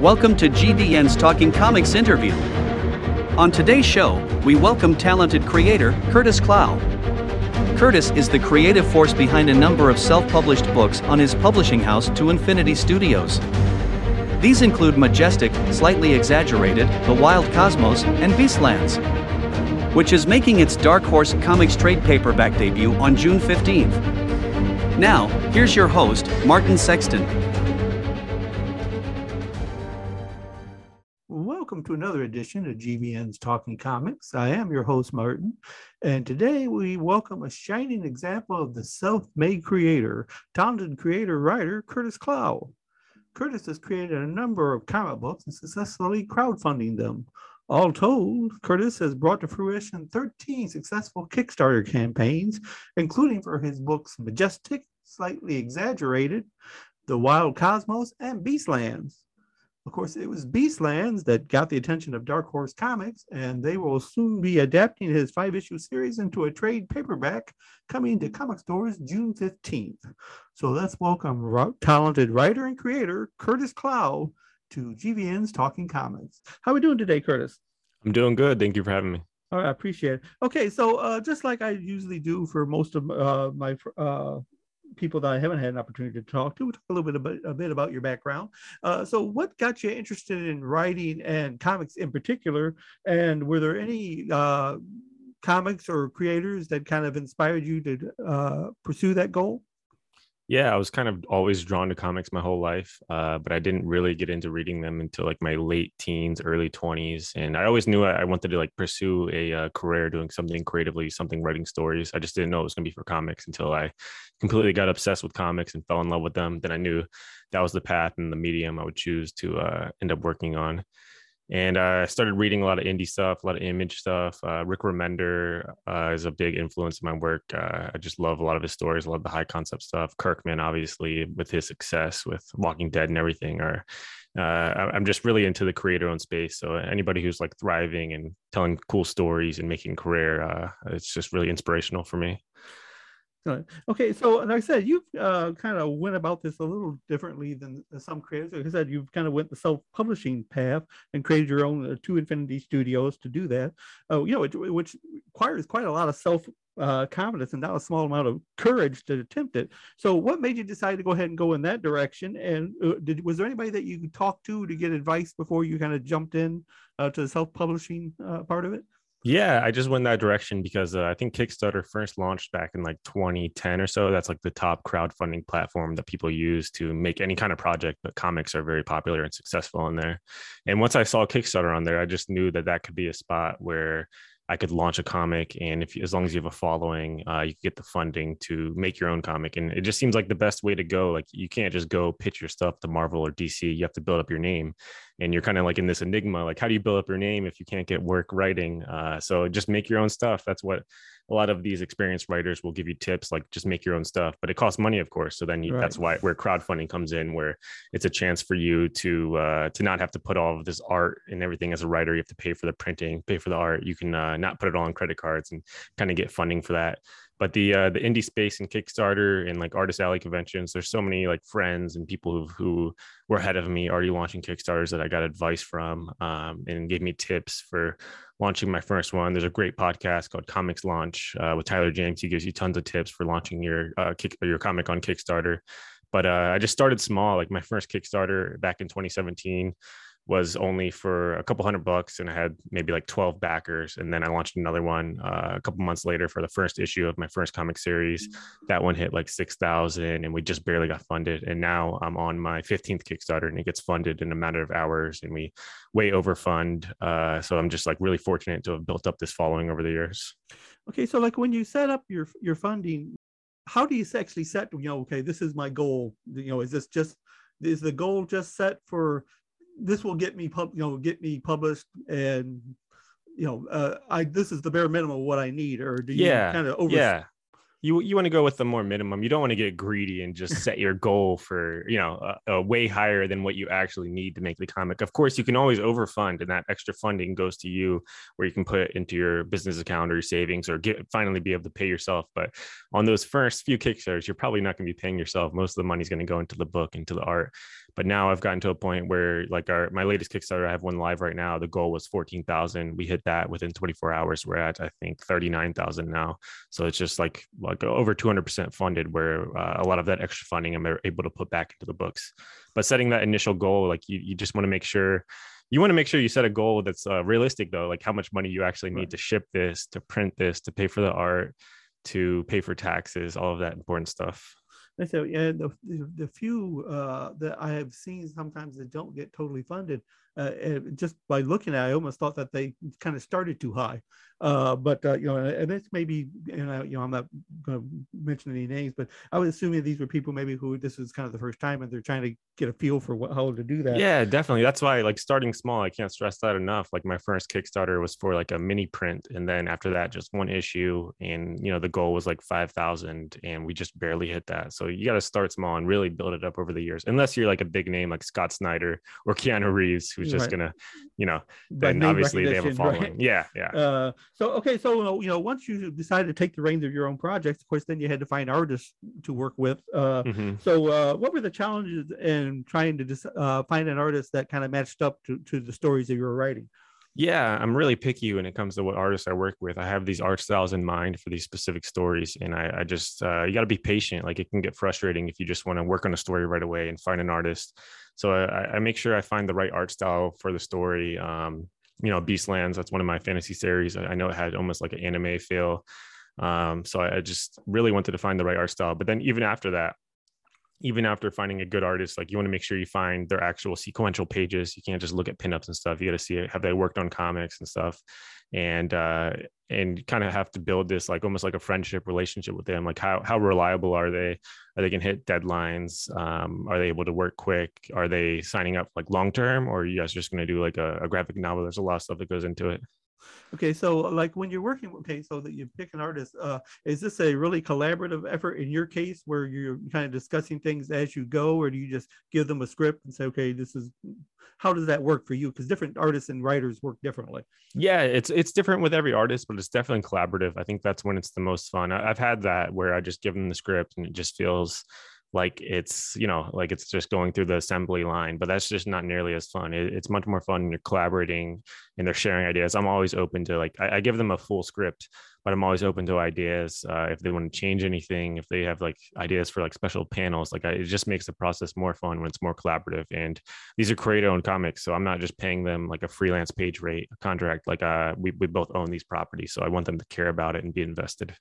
Welcome to GVN's Talking Comics interview. On today's show, we welcome talented creator Curtis Clow. Curtis is the creative force behind a number of self published books on his publishing house To Infinity Studios. These include Majestic, Slightly Exaggerated, The Wild Cosmos, and Beastlands, which is making its Dark Horse Comics trade paperback debut on June 15th. Now, here's your host, Martin Sexton. Welcome to another edition of GVN's Talking Comics. I am your host, Martin, and today we welcome a shining example of the self made creator, talented creator writer Curtis Clow. Curtis has created a number of comic books and successfully crowdfunding them. All told, Curtis has brought to fruition 13 successful Kickstarter campaigns, including for his books Majestic, Slightly Exaggerated, The Wild Cosmos, and Beastlands. Of course, it was Beastlands that got the attention of Dark Horse Comics, and they will soon be adapting his five issue series into a trade paperback coming to comic stores June 15th. So let's welcome talented writer and creator Curtis Clow to GVN's Talking Comics. How are we doing today, Curtis? I'm doing good. Thank you for having me. All right, I appreciate it. Okay, so uh, just like I usually do for most of uh, my uh, people that I haven't had an opportunity to talk to, we'll talk a little bit about a bit about your background. Uh, so, what got you interested in writing and comics in particular? And were there any uh, comics or creators that kind of inspired you to uh, pursue that goal? Yeah, I was kind of always drawn to comics my whole life, uh, but I didn't really get into reading them until like my late teens, early 20s. And I always knew I wanted to like pursue a uh, career doing something creatively, something writing stories. I just didn't know it was going to be for comics until I completely got obsessed with comics and fell in love with them. Then I knew that was the path and the medium I would choose to uh, end up working on and I started reading a lot of indie stuff, a lot of image stuff. Uh, Rick Remender uh, is a big influence in my work. Uh, I just love a lot of his stories, love the high concept stuff. Kirkman, obviously, with his success with Walking Dead and everything, are uh, I'm just really into the creator-owned space. So anybody who's like thriving and telling cool stories and making career, uh, it's just really inspirational for me. Okay, so like I said, you've uh, kind of went about this a little differently than some creators. Like I said, you've kind of went the self-publishing path and created your own uh, To Infinity Studios to do that. Oh, you know, which, which requires quite a lot of self uh, confidence and not a small amount of courage to attempt it. So, what made you decide to go ahead and go in that direction? And uh, did was there anybody that you talked to to get advice before you kind of jumped in uh, to the self-publishing uh, part of it? Yeah, I just went that direction because uh, I think Kickstarter first launched back in like 2010 or so. That's like the top crowdfunding platform that people use to make any kind of project, but comics are very popular and successful in there. And once I saw Kickstarter on there, I just knew that that could be a spot where I could launch a comic, and if as long as you have a following, uh, you get the funding to make your own comic. And it just seems like the best way to go. Like you can't just go pitch your stuff to Marvel or DC. You have to build up your name, and you're kind of like in this enigma. Like how do you build up your name if you can't get work writing? Uh, so just make your own stuff. That's what a lot of these experienced writers will give you tips like just make your own stuff but it costs money of course so then you, right. that's why where crowdfunding comes in where it's a chance for you to uh, to not have to put all of this art and everything as a writer. You have to pay for the printing pay for the art. You can uh, not put it all on credit cards and kind of get funding for that but the uh, the indie space and Kickstarter and like Artist Alley conventions, there's so many like friends and people who who were ahead of me already launching Kickstarters that I got advice from um, and gave me tips for launching my first one. There's a great podcast called ComixLaunch uh, with Tyler James. He gives you tons of tips for launching your uh, kick, your comic on Kickstarter. But uh, I just started small. Like my first Kickstarter back in 2017 was only for a couple hundred bucks and I had maybe like 12 backers. And then I launched another one uh, a couple months later for the first issue of my first comic series. That one hit like 6,000 and we just barely got funded. And now I'm on my 15th Kickstarter and it gets funded in a matter of hours and we way overfund. Uh, so I'm just like really fortunate to have built up this following over the years. Okay. So like when you set up your, your funding, how do you actually set, you know, okay, this is my goal. You know, is this just, is the goal just set for this will get me pub, you know, get me published and you know, uh, I this is the bare minimum of what I need, or do you yeah, kind of over? Yeah, you you want to go with the more minimum. You don't want to get greedy and just set your goal for you know a, way higher than what you actually need to make the comic. Of course, you can always overfund, and that extra funding goes to you, where you can put it into your business account or your savings, or get finally be able to pay yourself. But on those first few Kickstarters, you're probably not going to be paying yourself. Most of the money is going to go into the book, into the art. But now I've gotten to a point where, like our my latest Kickstarter, I have one live right now. The goal was fourteen thousand. We hit that within 24 hours. We're at I think 39,000 now. So it's just like like over 200 percent funded. Where uh, a lot of that extra funding I'm able to put back into the books. But setting that initial goal, like you, you just want to make sure you want to make sure you set a goal that's uh, realistic though like how much money you actually need right. to ship this to print this to pay for the art to pay for taxes all of that important stuff so, yeah, the, the, the few uh, that I have seen sometimes that don't get totally funded, uh, just by looking at, it, I almost thought that they kind of started too high. Uh, but uh, you know, and it's maybe, you know, you know, I'm not going to mention any names, but I was assuming these were people maybe who this is kind of the first time and they're trying to get a feel for what, how to do that. Yeah, definitely. That's why, like, starting small, I can't stress that enough. Like, my first Kickstarter was for like a mini print, and then after that, just one issue, and you know, the goal was like five thousand, and we just barely hit that. So you got to start small and really build it up over the years, unless you're like a big name like Scott Snyder or Keanu Reeves, who's just right. gonna, you know, then obviously they have a following. Right? Yeah, yeah. Uh, so okay, so you know, once you decided to take the reins of your own projects, of course, then you had to find artists to work with. Uh, mm-hmm. So, uh, what were the challenges in trying to dis- uh, find an artist that kind of matched up to, to the stories that you were writing? Yeah, I'm really picky when it comes to what artists I work with. I have these art styles in mind for these specific stories, and I, I just uh, you got to be patient. Like it can get frustrating if you just want to work on a story right away and find an artist. So I, I make sure I find the right art style for the story. Um, you know, Beastlands. That's one of my fantasy series. I know it had almost like an anime feel. Um, so I just really wanted to find the right art style. But then even after that, even after finding a good artist, like you want to make sure you find their actual sequential pages. You can't just look at pinups and stuff. You got to see it, have they worked on comics and stuff, and uh, and kind of have to build this like almost like a friendship relationship with them. Like how how reliable are they? Are they can hit deadlines? Um, are they able to work quick? Are they signing up like long term, or are you guys just going to do like a, a graphic novel? There's a lot of stuff that goes into it. Okay, so like when you're working, okay, so that you pick an artist, uh, is this a really collaborative effort in your case where you're kind of discussing things as you go, or do you just give them a script and say, okay, this is how does that work for you? Because different artists and writers work differently. Yeah, it's it's different with every artist, but it's definitely collaborative. I think that's when it's the most fun. I, I've had that where I just give them the script and it just feels like it's you know like it's just going through the assembly line but that's just not nearly as fun. It, it's much more fun when you're collaborating and they're sharing ideas. I'm always open to like I, I give them a full script but i'm always open to ideas uh, if they want to change anything if they have like ideas for like special panels like I, it just makes the process more fun when it's more collaborative and these are creator owned comics so i'm not just paying them like a freelance page rate contract like uh we, we both own these properties so i want them to care about it and be invested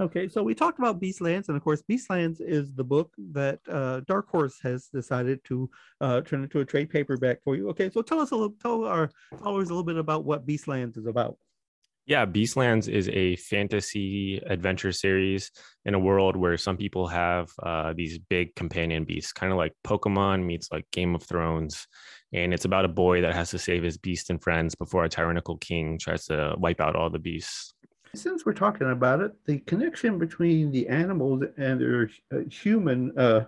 Okay, so we talked about Beastlands, and of course, Beastlands is the book that uh, Dark Horse has decided to uh, turn into a trade paperback for you. Okay, so tell us a little, tell our followers a little bit about what Beastlands is about. Yeah, Beastlands is a fantasy adventure series in a world where some people have uh, these big companion beasts, kind of like Pokemon meets like Game of Thrones. And it's about a boy that has to save his beast and friends before a tyrannical king tries to wipe out all the beasts. Since we're talking about it, the connection between the animals and their uh, human, uh,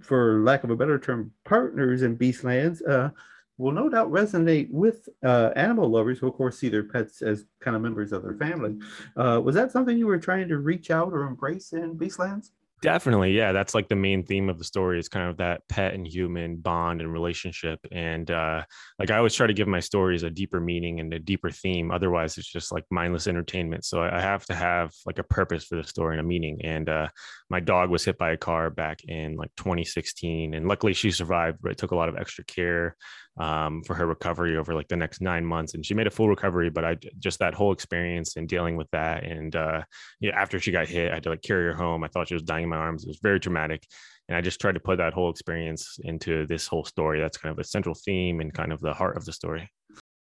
for lack of a better term, partners in Beastlands uh, will no doubt resonate with uh, animal lovers who, of course, see their pets as kind of members of their family. Uh, was that something you were trying to reach out or embrace in Beastlands? Definitely. Yeah. That's like the main theme of the story is kind of that pet and human bond and relationship. And uh, like I always try to give my stories a deeper meaning and a deeper theme. Otherwise, it's just like mindless entertainment. So I have to have like a purpose for the story and a meaning. And uh, my dog was hit by a car back in like 2016. And luckily she survived, but it took a lot of extra care um, for her recovery over like the next nine months. And she made a full recovery, but I just that whole experience and dealing with that. And uh, yeah, after she got hit, I had to like carry her home. I thought she was dying in my arms. It was very traumatic. And I just tried to put that whole experience into this whole story. That's kind of a central theme and kind of the heart of the story.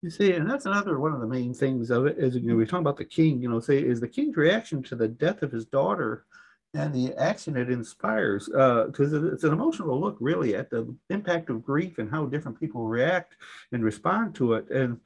You see, and that's another one of the main things of it is you know we're talking about the king. You know, say is the king's reaction to the death of his daughter and the action it inspires because uh, it's an emotional look really at the impact of grief and how different people react and respond to it and,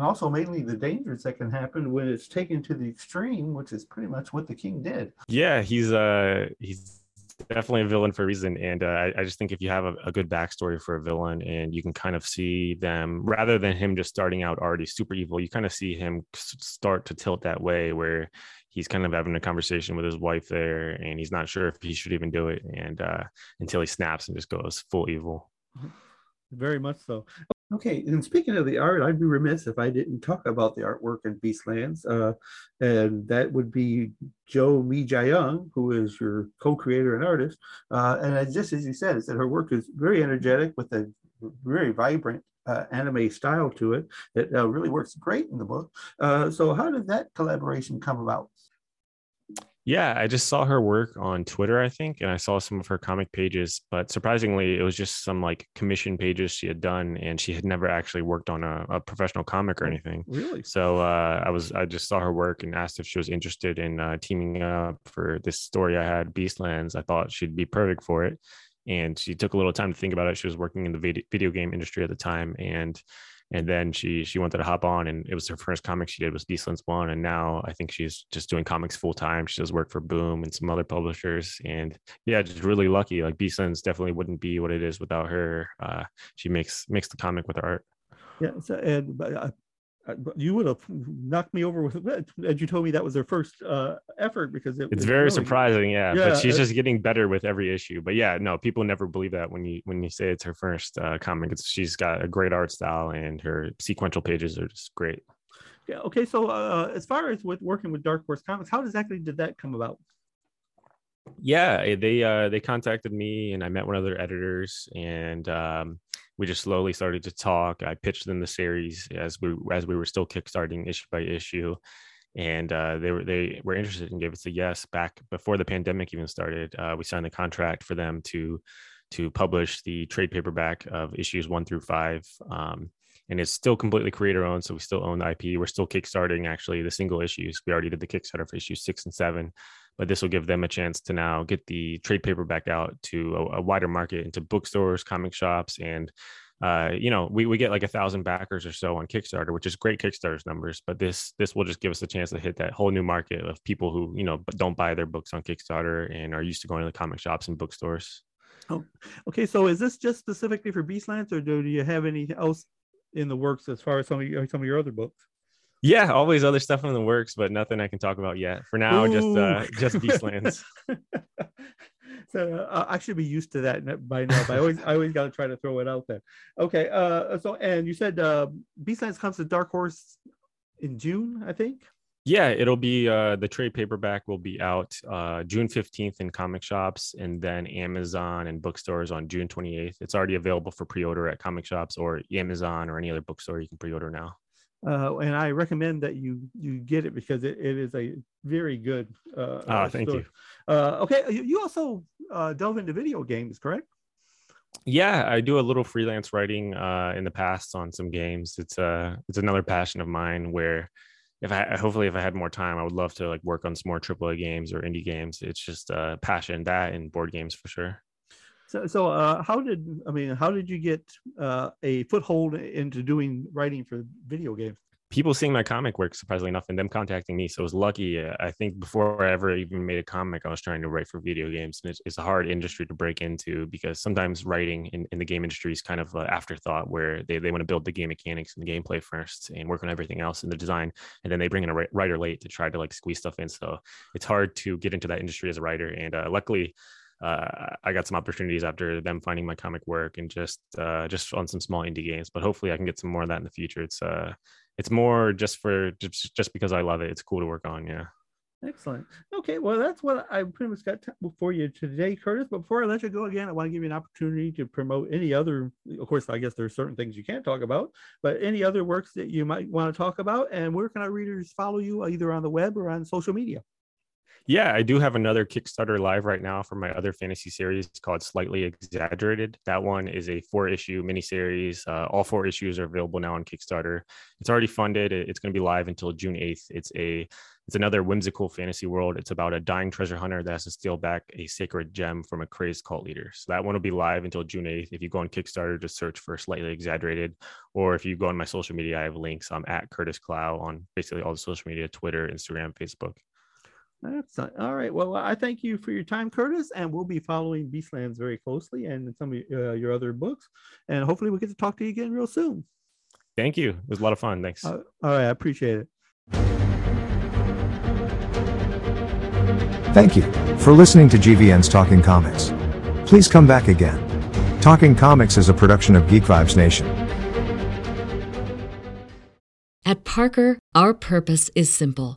also mainly the dangers that can happen when it's taken to the extreme which is pretty much what the king did yeah he's uh he's definitely a villain for a reason. And uh, I, I, just think if you have a, a, good backstory for a villain and you can kind of see them rather than him just starting out already super evil, you kind of see him start to tilt that way where he's kind of having a conversation with his wife there and he's not sure if he should even do it. And uh, until he snaps and just goes full evil. Very much so. Okay, and speaking of the art, I'd be remiss if I didn't talk about the artwork in Beastlands, uh, and that would be Jo Mi-Gyeong, who is your co-creator and artist. Uh, and just as you said, is that her work is very energetic with a very vibrant uh, anime style to it. It uh, really works great in the book. Uh, so, how did that collaboration come about? Yeah, I just saw her work on Twitter, I think, and I saw some of her comic pages, but surprisingly, it was just some like commission pages she had done, and she had never actually worked on a, a professional comic or oh, anything. Really? So uh, I was, I just saw her work and asked if she was interested in uh, teaming up for this story I had, Beastlands. I thought she'd be perfect for it, and she took a little time to think about it. She was working in the video, video game industry at the time, and and then she she wanted to hop on and it was her first comic she did was Beastlands One and now I think she's just doing comics full time she does work for Boom and some other publishers and yeah just really lucky. Like Beastlands definitely wouldn't be what it is without her. Uh, she makes makes the comic with her art. Yeah so, and uh, you would have knocked me over with it as you told me that was their first uh, effort because it it's very really, surprising yeah, yeah, but she's just getting better with every issue but yeah no people never believe that when you when you say it's her first uh, comic it's, she's got a great art style and her sequential pages are just great. Yeah okay so uh, as far as with working with dark horse comics how exactly did that come about? Yeah they uh they contacted me and i met one of their editors and um we just slowly started to talk. I pitched them the series as we as we were still kickstarting issue by issue, and uh, they were they were interested and gave us a yes back before the pandemic even started. Uh, we signed the contract for them to to publish the trade paperback of issues one through five. Um, and it's still completely creator owned, so we still own the IP. We're still kickstarting actually the single issues. We already did the Kickstarter for issues six and seven, but this will give them a chance to now get the trade paperback out to a, a wider market into bookstores, comic shops, and uh, you know, we, we get like a thousand backers or so on Kickstarter, which is great Kickstarter's numbers, but this this will just give us a chance to hit that whole new market of people who, you know, don't buy their books on Kickstarter and are used to going to the comic shops and bookstores. Oh, okay. So is this just specifically for Beastlands or do you have any else in the works as far as some of your, some of your other books? Yeah, always other stuff in the works, but nothing I can talk about yet. For now, Ooh. just uh, just Beastlands. so uh, I should be used to that by now. But I always I always got to try to throw it out there. Okay. Uh, so and you said uh, Beastlands comes to Dark Horse in June, I think. Yeah, it'll be uh, the trade paperback will be out uh, June 15th in comic shops and then Amazon and bookstores on June 28th. It's already available for pre order at comic shops or Amazon or any other bookstore you can pre order now uh, and I recommend that you you get it because it, it is a very good. Uh, oh, thank story. you. Uh, okay, you also uh, delve into video games, correct? Yeah, I do a little freelance writing uh, in the past on some games. It's uh it's another passion of mine where if I hopefully if I had more time, I would love to like work on some more AAA games or indie games. It's just a passion that and board games for sure. So, so uh, how did I mean? How did you get uh, a foothold into doing writing for video games? People seeing my comic work, surprisingly enough, and them contacting me. So I was lucky. Uh, I think before I ever even made a comic, I was trying to write for video games, and it's, it's a hard industry to break into because sometimes writing in, in the game industry is kind of an afterthought, where they, they want to build the game mechanics and the gameplay first, and work on everything else in the design, and then they bring in a writer late to try to like squeeze stuff in. So it's hard to get into that industry as a writer, and uh, luckily uh, I got some opportunities after them finding my comic work and just uh, just on some small indie games. But hopefully, I can get some more of that in the future. It's uh, it's more just for just just because I love it. It's cool to work on. Yeah. Excellent. Okay, well, that's what I pretty much got for you today, Curtis. But before I let you go again, I want to give you an opportunity to promote any other. Of course, I guess there's certain things you can't talk about, but any other works that you might want to talk about. And where can our readers follow you, either on the web or on social media? Yeah, I do have another Kickstarter live right now for my other fantasy series called Slightly Exaggerated. That one is a four issue miniseries. Uh, all four issues are available now on Kickstarter. It's already funded. It's going to be live until June 8th. It's a It's another whimsical fantasy world. It's about a dying treasure hunter that has to steal back a sacred gem from a crazed cult leader. So that one will be live until June 8th. If you go on Kickstarter, just search for slightly exaggerated. Or if you go on my social media, I have links. I'm at Curtis Clow on basically all the social media, Twitter, Instagram, Facebook. That's all right. Well, I thank you for your time, Curtis, and we'll be following Beastlands very closely and some of uh, your other books. And hopefully, we get to talk to you again real soon. Thank you. It was a lot of fun. Thanks. Uh, all right. I appreciate it. Thank you for listening to GVN's Talking Comics. Please come back again. Talking Comics is a production of Geek Vibes Nation. At Parker, our purpose is simple.